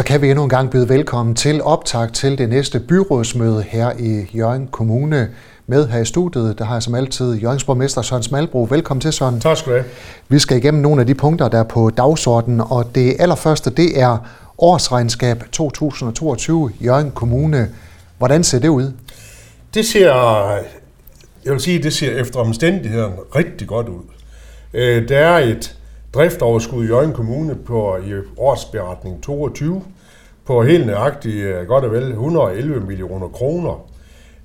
Så kan vi endnu en gang byde velkommen til optag til det næste byrådsmøde her i Jørgen Kommune. Med her i studiet, der har jeg som altid Jørgens borgmester Søren Smalbro. Velkommen til, Søren. Tak skal du have. Vi skal igennem nogle af de punkter, der er på dagsordenen, og det allerførste, det er årsregnskab 2022 Jørgen Kommune. Hvordan ser det ud? Det ser, jeg vil sige, det ser efter omstændighederne rigtig godt ud. Øh, der er et driftoverskud i Jørgen Kommune på i årsberetning 22 på helt nøjagtigt øh, godt og vel 111 millioner kroner.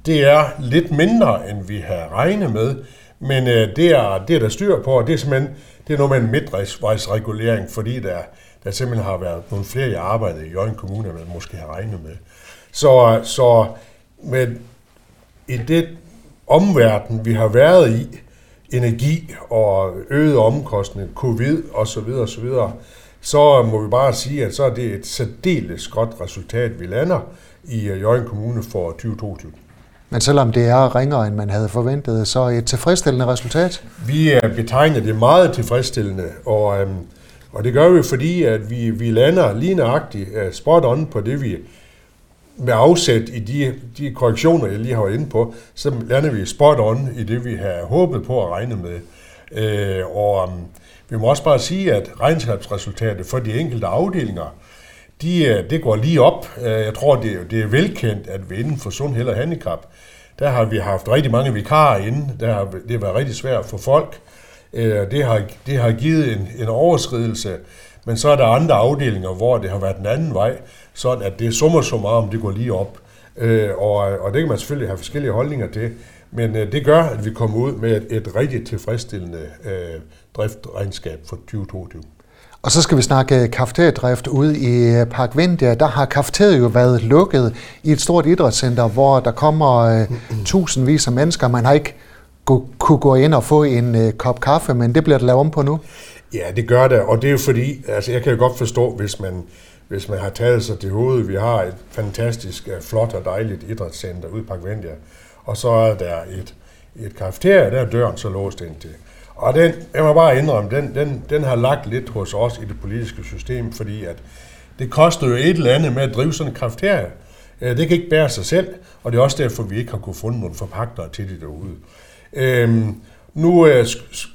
Det er lidt mindre, end vi har regnet med, men øh, det er, det er der styr på, og det er simpelthen det er noget med en midtvejsregulering, fordi der, der simpelthen har været nogle flere i arbejde i Jørgen Kommune, end man måske har regnet med. Så, øh, så med, i det omverden, vi har været i, energi og øget omkostning, covid osv. osv., så må vi bare sige, at så er det et særdeles godt resultat, vi lander i øh, Jørgen Kommune for 2022. Men selvom det er ringere, end man havde forventet, så et tilfredsstillende resultat? Vi er betegnet det meget tilfredsstillende, og, øhm, og det gør vi, fordi at vi, vi lander lige nøjagtigt uh, spot on på det, vi med afsæt i de, de korrektioner, jeg lige har været inde på, så lander vi spot on i det, vi har håbet på at regne med. Øh, og um, vi må også bare sige, at regnskabsresultatet for de enkelte afdelinger, de, øh, det går lige op. Øh, jeg tror, det, det er velkendt, at vi inden for sundhed og handicap, der har vi haft rigtig mange vikarer inde. Der har, det har været rigtig svært for folk. Øh, det har, det har givet en, en overskridelse men så er der andre afdelinger, hvor det har været den anden vej, sådan at det summer summarum, det går lige op. Øh, og, og det kan man selvfølgelig have forskellige holdninger til, men øh, det gør, at vi kommer ud med et, et rigtig tilfredsstillende øh, driftregnskab for 2022. Og så skal vi snakke kafeteriedrift ude i øh, Park Vindia. Der har kafeteriet jo været lukket i et stort idrætscenter, hvor der kommer øh, tusindvis af mennesker. Man har ikke kunne gå ind og få en øh, kop kaffe, men det bliver der lavet om på nu. Ja, det gør det, og det er jo fordi, altså jeg kan jo godt forstå, hvis man, hvis man har taget sig til hovedet, vi har et fantastisk, øh, flot og dejligt idrætscenter ude i Park Vendia, og så er der et, et kafeteria, der er døren så låst ind til. Og den, jeg må bare indrømme, den, den, den har lagt lidt hos os i det politiske system, fordi at det koster jo et eller andet med at drive sådan en kafeteria. Øh, det kan ikke bære sig selv, og det er også derfor, vi ikke har kunnet finde nogle forpagtere til det derude. Øhm, nu øh,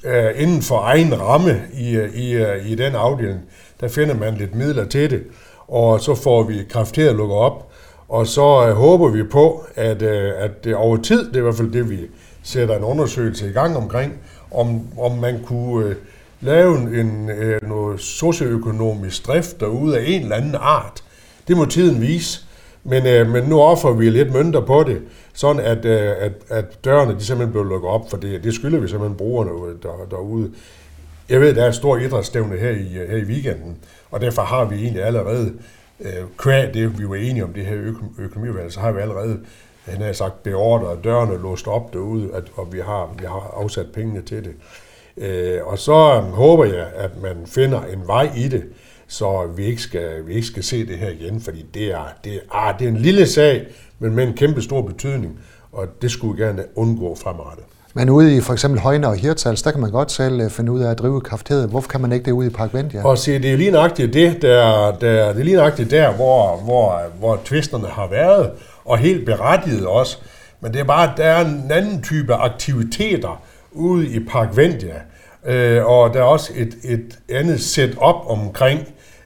er inden for egen ramme i, i, i den afdeling, der finder man lidt midler til det, og så får vi krafteret lukket op, og så øh, håber vi på, at, øh, at det over tid, det er i hvert fald det, vi sætter en undersøgelse i gang omkring, om, om man kunne øh, lave en, uh, noget socioøkonomisk drift derude af en eller anden art. Det må tiden vise. Men, øh, men nu offer vi lidt mønter på det, sådan at, øh, at, at dørene de simpelthen bliver lukket op, for det, det skylder vi simpelthen brugerne der, derude. Jeg ved, der er et stort idrætsstævne her i, øh, her i weekenden, og derfor har vi egentlig allerede, øh, kvad det, vi var enige om det her økonomivalg, så har vi allerede øh, han har sagt, beordret dørene låst op derude, at, og vi har, vi har afsat pengene til det. Øh, og så øh, håber jeg, at man finder en vej i det, så vi ikke skal, vi ikke skal se det her igen, fordi det er, det, er, ah, det er en lille sag, men med en kæmpe stor betydning, og det skulle vi gerne undgå fremadrettet. Men ude i for eksempel Højne og Hirtals, der kan man godt selv øh, finde ud af at drive kafeteriet. Hvorfor kan man ikke det ude i Park Vendia? Og se, det er lige nøjagtigt det, der, der, det er lige nøjagtigt der, hvor, hvor, hvor tvisterne har været, og helt berettiget også. Men det er bare, der er en anden type aktiviteter ude i Park Vendia, øh, og der er også et, et andet setup omkring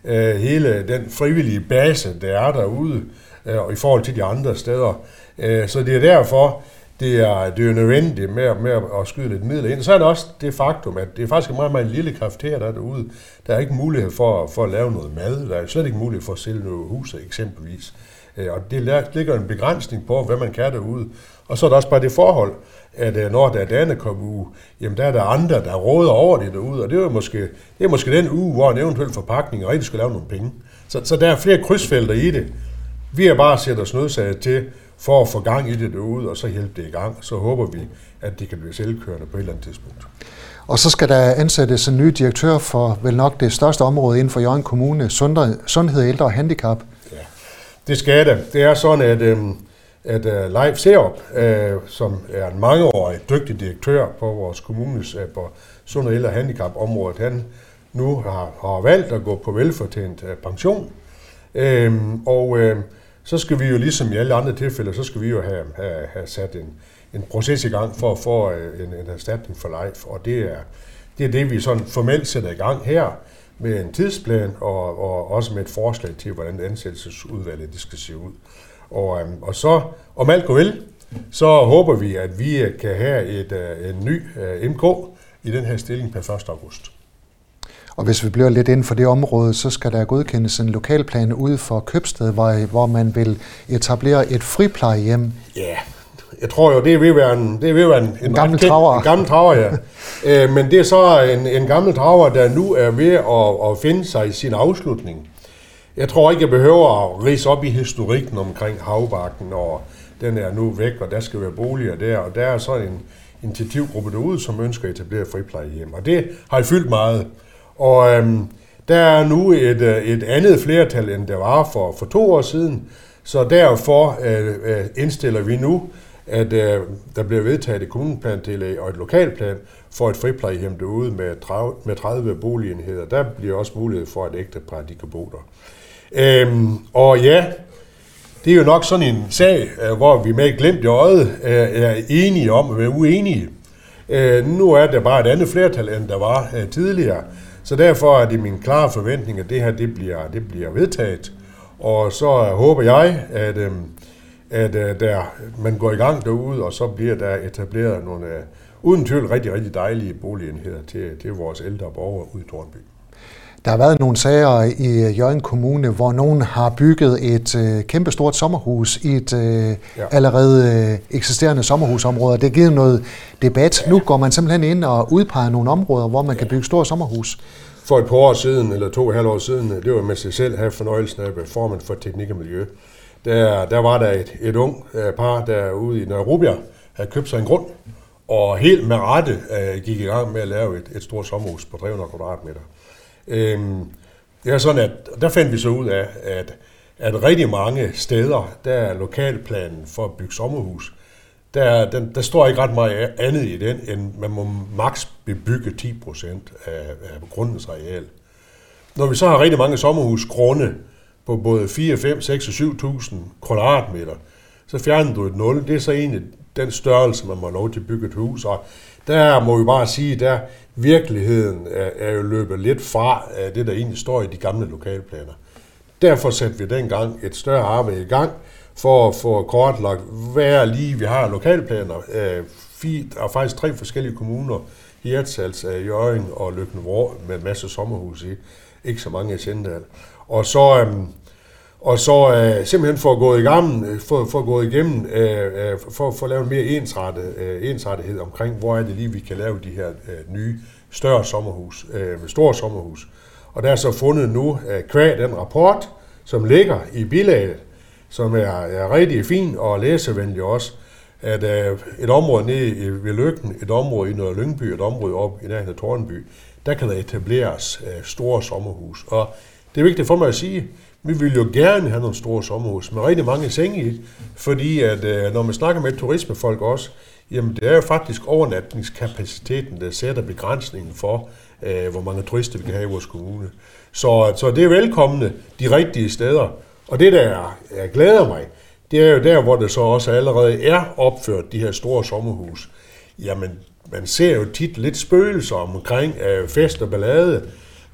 øh, hele den frivillige base, der er derude, øh, i forhold til de andre steder. Øh, så det er derfor, det er, det er nødvendigt med, med at skyde lidt midler ind. Så er det også det faktum, at det er faktisk en meget, meget lille kafeteria, der er derude. Der er ikke mulighed for, for at lave noget mad. Der er slet ikke mulighed for at sælge noget hus eksempelvis. Øh, og det ligger en begrænsning på, hvad man kan derude. Og så er der også bare det forhold, at øh, når der er Dannekom uge, jamen der er der andre, der råder over det derude, og det er måske, det er måske den uge, hvor en eventuel forpakning rigtig skal lave nogle penge. Så, så der er flere krydsfelter i det. Vi har bare sæt os nødsaget til for at få gang i det derude, og så hjælpe det i gang. Så håber vi, at det kan blive selvkørende på et eller andet tidspunkt. Og så skal der ansættes en ny direktør for vel nok det største område inden for Jørgen Kommune, sundhed, ældre og handicap. Ja, det skal det. Det er sådan, at øhm, at uh, Leif Serup, uh, som er en mangeårig dygtig direktør på vores kommunes uh, på sund- og handicapområdet, han nu har, har valgt at gå på velfortjent pension. Øhm, og øh, så skal vi jo ligesom i alle andre tilfælde, så skal vi jo have, have, have sat en, en proces i gang for at få øh, en, en erstatning for life, og det er, det er det, vi sådan formelt sætter i gang her med en tidsplan og, og også med et forslag til, hvordan ansættelsesudvalget det skal se ud. Og, øhm, og så, om alt går vel, så håber vi, at vi kan have et, øh, en ny øh, MK i den her stilling per 1. august. Og hvis vi bliver lidt inden for det område, så skal der godkendes en lokalplan ude for Købstedvej, hvor man vil etablere et friplejehjem. Ja, yeah. jeg tror jo, det er at være en, det at være en, en, en gammel traver. En gammel traver, ja. øh, men det er så en, en gammel traver, der nu er ved at, at finde sig i sin afslutning. Jeg tror ikke, jeg behøver at rise op i historikken omkring havbakken, og den er nu væk, og der skal være boliger der, og der er så en initiativgruppe derude, som ønsker at etablere friplejehjem, og det har jeg fyldt meget. Og øhm, der er nu et, øh, et andet flertal, end der var for, for to år siden, så derfor øh, øh indstiller vi nu, at øh, der bliver vedtaget et kommuneplantillæg og et lokalplan for et friplejehjem derude med 30, med 30 boligenheder. Der bliver også mulighed for, at ægtepar de kan bo der. Øhm, og ja, det er jo nok sådan en sag, øh, hvor vi med glemt i øjet er enige om at være uenige. Øh, nu er der bare et andet flertal, end der var tidligere. Så derfor er det min klare forventning, at det her det bliver, det bliver vedtaget. Og så håber jeg, at, øhm, at øh, der, man går i gang derude, og så bliver der etableret nogle øh, uden tvivl rigtig, rigtig dejlige boligenheder til, til vores ældre borgere ude i Tornby. Der har været nogle sager i Jørgen Kommune, hvor nogen har bygget et øh, kæmpestort sommerhus i et øh, ja. allerede øh, eksisterende sommerhusområde. Det har givet noget debat. Nu går man simpelthen ind og udpeger nogle områder, hvor man kan bygge store sommerhus. For et par år siden, eller to og et halvt år siden, det var med sig selv have fornøjelsen af formand for teknik og miljø. Der, der var der et, et ung øh, par derude i Nørre havde købt sig en grund, og helt med rette øh, gik i gang med at lave et, et stort sommerhus på 300 kvadratmeter. Øhm, det er sådan, at der fandt vi så ud af, at, at rigtig mange steder, der er lokalplanen for at bygge sommerhus, der, den, der står ikke ret meget andet i den, end man må maks bebygge 10 procent af, af grundens areal. Når vi så har rigtig mange sommerhusgrunde på både 4, 5, 6 og 7.000 kvadratmeter, så fjerner du et 0. Det er så egentlig den størrelse, man må lov til at bygge et hus. Og der må vi bare sige, der virkeligheden er, er jo løbet lidt fra øh, det, der egentlig står i de gamle lokalplaner. Derfor satte vi dengang et større arbejde i gang for at få kortlagt, hvad er lige vi har lokalplaner. Øh, der er faktisk tre forskellige kommuner, Hirtshals, øh, Jørgen og Løkkenvrå, med en masse sommerhus i. Ikke så mange i Sindal. Og så, øhm, og så øh, simpelthen for at gå i gang, øh, for, for igennem, øh, for, for at øh, øh, lave lavet mere ensrettet, øh, ensrettighed omkring, hvor er det lige, vi kan lave de her øh, nye, større sommerhus, øh, store sommerhus. Og der er så fundet nu, øh, kvæg den rapport, som ligger i bilaget, som er, er rigtig fin og læsevenlig også, at øh, et område nede i, ved Lykken, et område i Nørre Lyngby, et område op i nærheden af Tornby, der kan der etableres øh, store sommerhus. Og det er vigtigt for mig at sige, vi vil jo gerne have nogle store sommerhus med rigtig mange senge i, fordi at øh, når man snakker med turismefolk også, jamen det er jo faktisk overnatningskapaciteten, der sætter begrænsningen for, øh, hvor mange turister vi kan have i vores kommune. Så, så det er velkomne de rigtige steder. Og det, der jeg glæder mig, det er jo der, hvor det så også allerede er opført, de her store sommerhus. Jamen, man ser jo tit lidt spøgelser omkring øh, fest og ballade,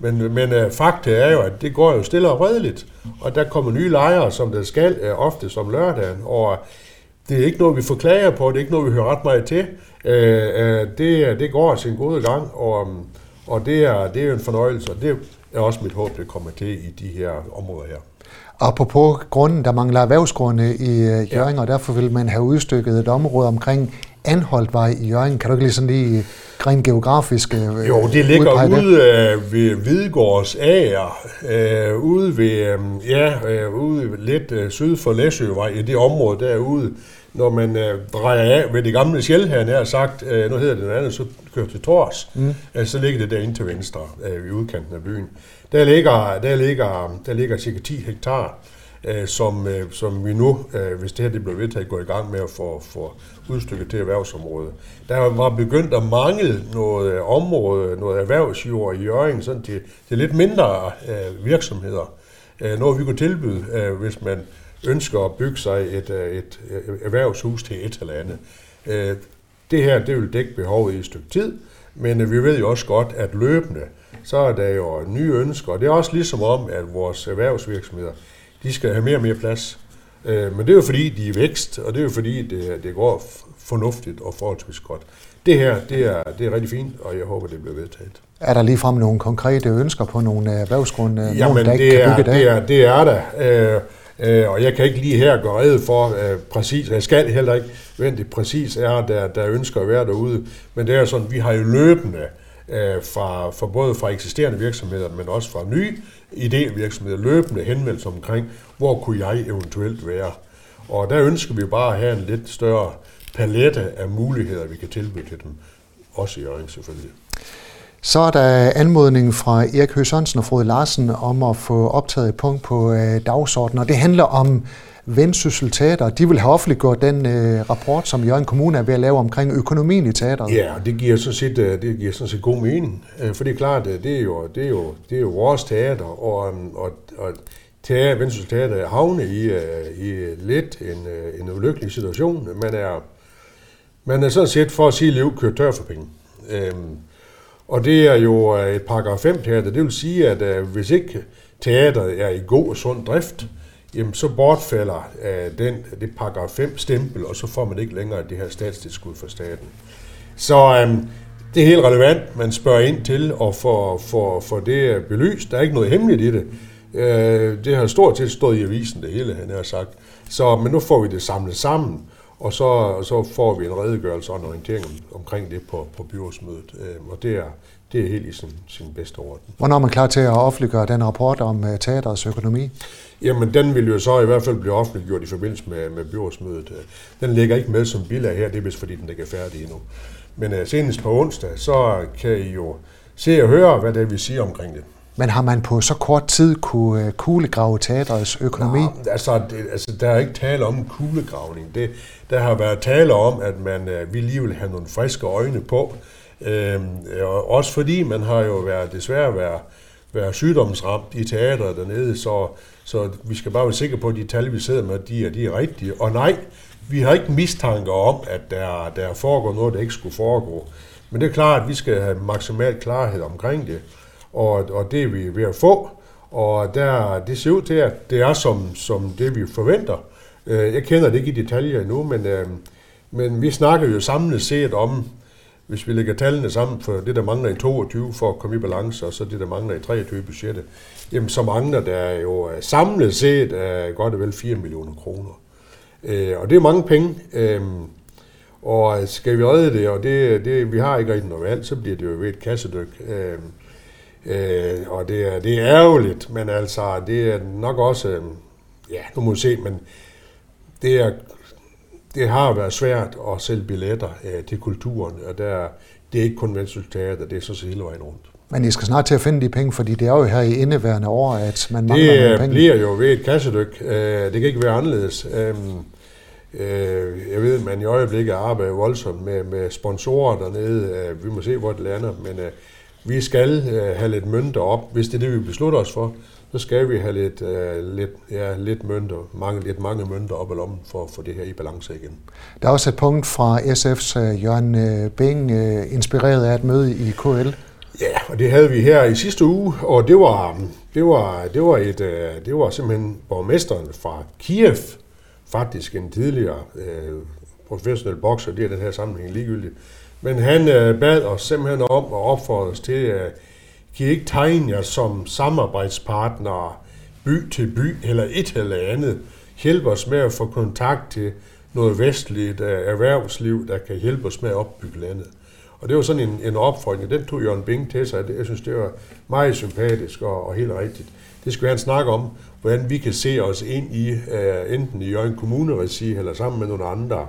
men, men uh, fakta er jo, at det går jo stille og redeligt, og der kommer nye lejre, som der skal, uh, ofte som lørdagen, og det er ikke noget, vi forklager på, det er ikke noget, vi hører ret meget til. Uh, uh, det, det går sin gode gang, og, og det, er, det er jo en fornøjelse, og det er også mit håb, det kommer til i de her områder her. Apropos grunden, der mangler erhvervsgrunde i Jørgen, ja. og derfor vil man have udstykket et område omkring Anholtvej i Jørgen. Kan du ikke lige sådan lige rent geografisk øh, Jo, det ligger ude øh, ved Hvidegårds Ager, øh, ude ved, øh, ja, øh, ude lidt øh, syd for Læsøvej, i det område derude, når man øh, drejer af ved det gamle Sjæl her, nær sagt, øh, nu hedder det noget andet, så kører til Tors, mm. øh, så ligger det der ind til venstre øh, i udkanten af byen. Der ligger, der ligger, der ligger cirka 10 hektar, øh, som, øh, som vi nu, øh, hvis det her det bliver vedtaget, går i gang med at få, få udstykket til erhvervsområdet. Der var begyndt at mangle noget øh, område, noget erhvervsjord i Jørgen, sådan til, til lidt mindre øh, virksomheder. øh, noget, vi kunne tilbyde, øh, hvis man ønsker at bygge sig et, øh, et, et erhvervshus til et eller andet. Øh, det her, det vil dække behovet i et stykke tid, men øh, vi ved jo også godt, at løbende, så er der jo nye ønsker, og det er også ligesom om, at vores erhvervsvirksomheder, de skal have mere og mere plads. Øh, men det er jo fordi, de er vækst, og det er jo fordi, det, det går fornuftigt og forholdsvis godt. Det her, det er, det er rigtig fint, og jeg håber, det bliver vedtaget. Er der ligefrem nogle konkrete ønsker på nogle erhvervsgrunde, Jamen, nogen, der ikke det kan bygge det? Er, det er der. Øh, øh, og jeg kan ikke lige her gå redde for øh, præcis, jeg skal heller ikke vente præcis er, der, der ønsker at være derude. Men det er sådan, vi har jo løbende øh, Øh, fra, fra både fra eksisterende virksomheder, men også fra nye idévirksomheder, løbende henvendelser omkring, hvor kunne jeg eventuelt være. Og der ønsker vi bare at have en lidt større palette af muligheder, vi kan tilbyde til dem, også i Øring selvfølgelig. Så er der anmodningen fra Erik Høgh Sørensen og Frode Larsen om at få optaget et punkt på øh, dagsordenen, og det handler om Vendsyssel Teater. De vil have offentliggjort den øh, rapport, som Jørgen Kommune er ved at lave omkring økonomien i teateret. Ja, det giver sådan set, øh, det giver sådan set god mening, øh, for det er klart, øh, det er jo, det er jo, det er jo vores teater, og, og, og teater, Vendsyssel Teater er havne i, i lidt en, en ulykkelig situation. Man er, man er sådan set for at sige liv kørt tør for penge. Øhm, og det er jo et paragraf 5 teater. Det vil sige, at hvis ikke teateret er i god og sund drift, jamen så bortfalder øh, den, det paragraf 5 stempel, og så får man ikke længere det her statstilskud fra staten. Så øh, det er helt relevant, man spørger ind til og får, får, får det øh, belyst. Der er ikke noget hemmeligt i det. Øh, det har stort set stået i avisen det hele, han har sagt. Så, men nu får vi det samlet sammen, og så, og så får vi en redegørelse og en orientering omkring det på, på byrådsmødet. Øh, og det er, det er helt i sin, sin bedste orden. Hvornår er man klar til at offentliggøre den rapport om uh, teaterets økonomi? Jamen, den vil jo så i hvert fald blive offentliggjort i forbindelse med, med byrådsmødet. Den ligger ikke med som bilag her, det er vist fordi den ikke er færdig endnu. Men uh, senest på onsdag, så kan I jo se og høre, hvad det vil sige omkring det. Men har man på så kort tid kunne uh, kuglegrave teaterets økonomi? Nå, altså, det, altså, der er ikke tale om kuglegravning. Det, der har været tale om, at man, uh, vi lige vil have nogle friske øjne på. Uh, Øh, også fordi man har jo været, desværre været, været sygdomsramt i teateret dernede, så så vi skal bare være sikre på, at de tal, vi sidder med, de er, de er rigtige. Og nej, vi har ikke mistanke om, at der, der foregår noget, der ikke skulle foregå. Men det er klart, at vi skal have maksimal klarhed omkring det, og, og det er vi ved at få. Og der, det ser ud til, at det er som, som det, vi forventer. Øh, jeg kender det ikke i detaljer endnu, men, øh, men vi snakker jo samlet set om, hvis vi lægger tallene sammen for det, der mangler i 22 for at komme i balance, og så det, der mangler i 23 budgettet, jamen så mangler der jo øh, samlet set uh, godt og vel 4 millioner kroner. Uh, og det er mange penge. Uh, og skal vi redde det, og det, det, vi har ikke rigtig noget valg, så bliver det jo ved et kassedyk. Uh, uh, og det er, det er ærgerligt, men altså, det er nok også, uh, ja, nu må vi se, men det er det har været svært at sælge billetter uh, til kulturen, og der, det er ikke kun Vendsyssel det er så hele vejen rundt. Men I skal snart til at finde de penge, fordi det er jo her i indeværende år, at man mangler det nogle penge. Det bliver jo ved et kassedyk. Uh, det kan ikke være anderledes. Uh, jeg ved, at man i øjeblikket arbejder voldsomt med, med sponsorer dernede. Vi må se, hvor det lander, men vi skal have lidt mønter op, hvis det er det, vi beslutter os for så skal vi have lidt, uh, lidt, ja, lidt mønter, mange, lidt mange mønter op i lommen for at få det her i balance igen. Der er også et punkt fra SF's uh, Jørgen uh, Bing, uh, inspireret af et møde i KL. Ja, og det havde vi her i sidste uge, og det var, det var, det var, et, det var simpelthen borgmesteren fra Kiev, faktisk en tidligere uh, professionel bokser, det er den her sammenhæng ligegyldigt. Men han uh, bad os simpelthen om at opfordre os til, uh, kan ikke tegne jer som samarbejdspartnere by til by, eller et eller andet. Hjælp os med at få kontakt til noget vestligt øh, erhvervsliv, der kan hjælpe os med at opbygge landet. Og det var sådan en, en opfordring, den tog Jørgen Bing til sig. Jeg synes, det var meget sympatisk og, og helt rigtigt. Det skal han snakke om, hvordan vi kan se os ind i, uh, enten i Jørgen Kommune-regi eller sammen med nogle andre,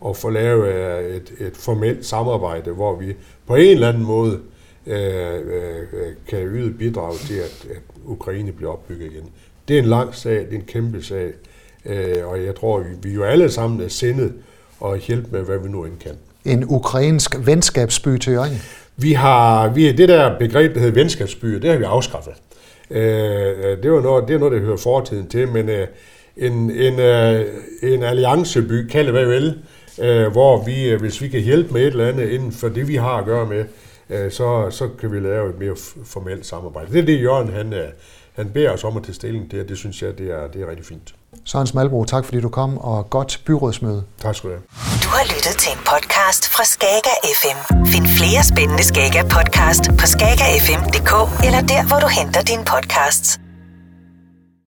og få lavet øh, et, et formelt samarbejde, hvor vi på en eller anden måde uh, uh, kan yde bidrag til, at, at Ukraine bliver opbygget igen. Det er en lang sag, det er en kæmpe sag, uh, og jeg tror, vi, vi jo alle sammen er sindet og hjælpe med, hvad vi nu end kan en ukrainsk venskabsby til Jørgen? Vi har, vi, det der begreb, der hedder venskabsby, det har vi afskaffet. Øh, det, var noget, det er noget, der hører fortiden til, men øh, en, en, øh, en allianceby, kald det hvad vel, øh, hvor vi, øh, hvis vi kan hjælpe med et eller andet inden for det, vi har at gøre med, øh, så, så kan vi lave et mere formelt samarbejde. Det er det, Jørgen han, øh, han beder os om at tage stilling til, det synes jeg, det er, det er rigtig fint. Søren Smalbro, tak fordi du kom, og godt byrådsmøde. Tak skal du have. Du har lyttet til en podcast fra Skager FM. Find flere spændende Skager podcast på skagerfm.dk eller der, hvor du henter dine podcasts.